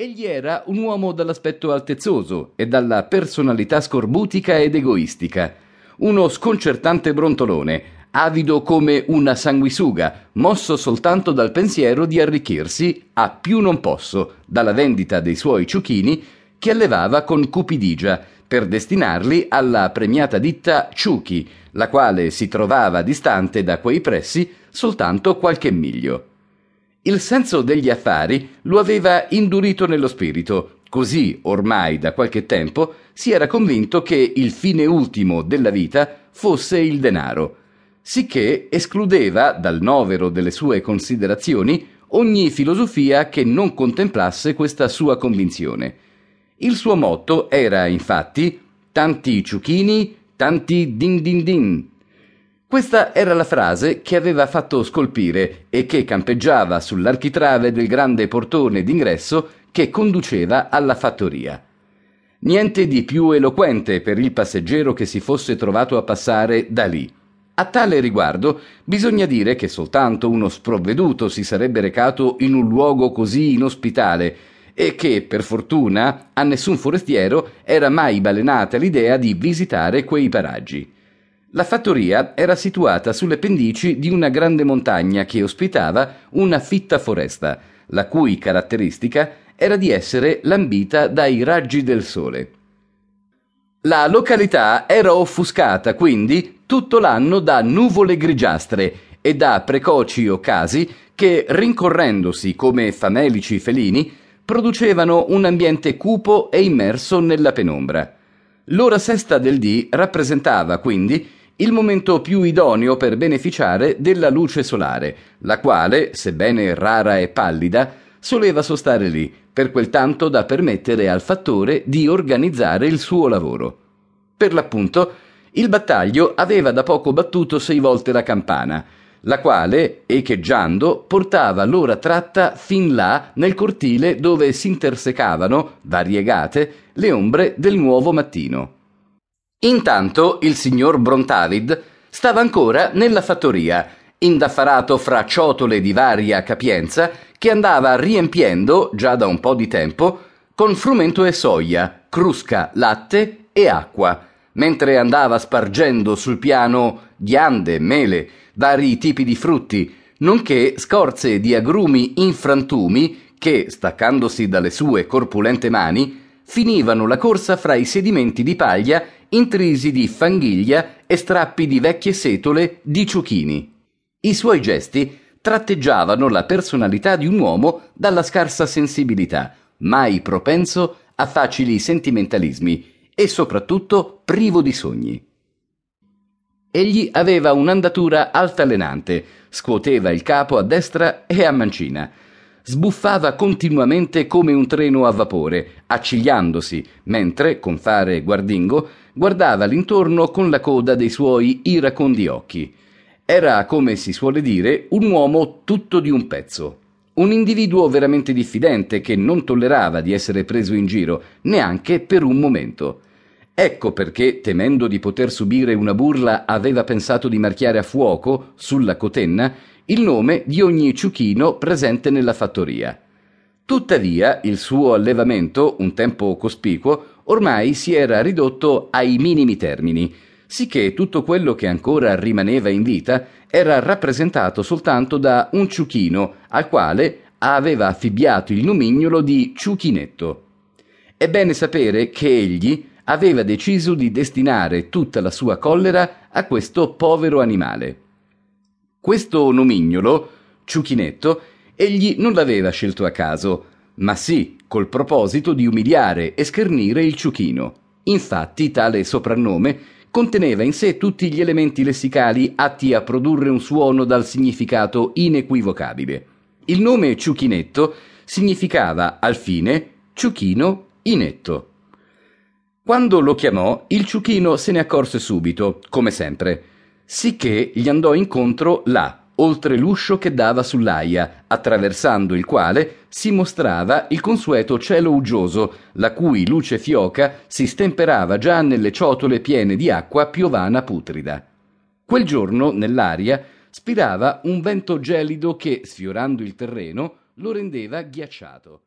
Egli era un uomo dall'aspetto altezzoso e dalla personalità scorbutica ed egoistica, uno sconcertante brontolone, avido come una sanguisuga, mosso soltanto dal pensiero di arricchirsi a più non posso dalla vendita dei suoi ciuchini che allevava con cupidigia per destinarli alla premiata ditta Ciuchi, la quale si trovava distante da quei pressi soltanto qualche miglio. Il senso degli affari lo aveva indurito nello spirito, così ormai da qualche tempo si era convinto che il fine ultimo della vita fosse il denaro, sicché escludeva dal novero delle sue considerazioni ogni filosofia che non contemplasse questa sua convinzione. Il suo motto era infatti tanti ciuchini, tanti din din din, questa era la frase che aveva fatto scolpire e che campeggiava sull'architrave del grande portone d'ingresso che conduceva alla fattoria. Niente di più eloquente per il passeggero che si fosse trovato a passare da lì. A tale riguardo bisogna dire che soltanto uno sprovveduto si sarebbe recato in un luogo così inospitale e che, per fortuna, a nessun forestiero era mai balenata l'idea di visitare quei paraggi. La fattoria era situata sulle pendici di una grande montagna che ospitava una fitta foresta, la cui caratteristica era di essere lambita dai raggi del sole. La località era offuscata quindi tutto l'anno da nuvole grigiastre e da precoci occasi che, rincorrendosi come famelici felini, producevano un ambiente cupo e immerso nella penombra. L'ora sesta del dì rappresentava quindi il momento più idoneo per beneficiare della luce solare, la quale, sebbene rara e pallida, soleva sostare lì, per quel tanto da permettere al fattore di organizzare il suo lavoro. Per l'appunto, il battaglio aveva da poco battuto sei volte la campana, la quale, echeggiando, portava l'ora tratta fin là nel cortile dove si intersecavano, variegate, le ombre del nuovo mattino. Intanto il signor Brontavid stava ancora nella fattoria, indaffarato fra ciotole di varia capienza che andava riempiendo, già da un po' di tempo, con frumento e soia, crusca, latte e acqua, mentre andava spargendo sul piano ghiande, mele, vari tipi di frutti, nonché scorze di agrumi in frantumi che, staccandosi dalle sue corpulente mani, finivano la corsa fra i sedimenti di paglia intrisi di fanghiglia e strappi di vecchie setole di ciuchini. I suoi gesti tratteggiavano la personalità di un uomo dalla scarsa sensibilità, mai propenso a facili sentimentalismi e soprattutto privo di sogni. Egli aveva un'andatura altalenante, scuoteva il capo a destra e a mancina, sbuffava continuamente come un treno a vapore, accigliandosi, mentre, con fare guardingo, guardava l'intorno con la coda dei suoi iracondi occhi. Era, come si suole dire, un uomo tutto di un pezzo. Un individuo veramente diffidente che non tollerava di essere preso in giro, neanche per un momento. Ecco perché, temendo di poter subire una burla, aveva pensato di marchiare a fuoco, sulla cotenna, il nome di ogni ciuchino presente nella fattoria. Tuttavia, il suo allevamento, un tempo cospicuo, ormai si era ridotto ai minimi termini, sicché tutto quello che ancora rimaneva in vita era rappresentato soltanto da un ciuchino al quale aveva affibbiato il nomignolo di ciuchinetto. È bene sapere che egli aveva deciso di destinare tutta la sua collera a questo povero animale. Questo nomignolo, ciuchinetto, egli non l'aveva scelto a caso, ma sì col proposito di umiliare e schernire il ciuchino. Infatti tale soprannome conteneva in sé tutti gli elementi lessicali atti a produrre un suono dal significato inequivocabile. Il nome ciuchinetto significava al fine ciuchino inetto. Quando lo chiamò, il ciuchino se ne accorse subito, come sempre, sicché gli andò incontro là, oltre l'uscio che dava sull'aia, attraversando il quale si mostrava il consueto cielo uggioso, la cui luce fioca si stemperava già nelle ciotole piene di acqua piovana putrida. Quel giorno, nell'aria, spirava un vento gelido che, sfiorando il terreno, lo rendeva ghiacciato.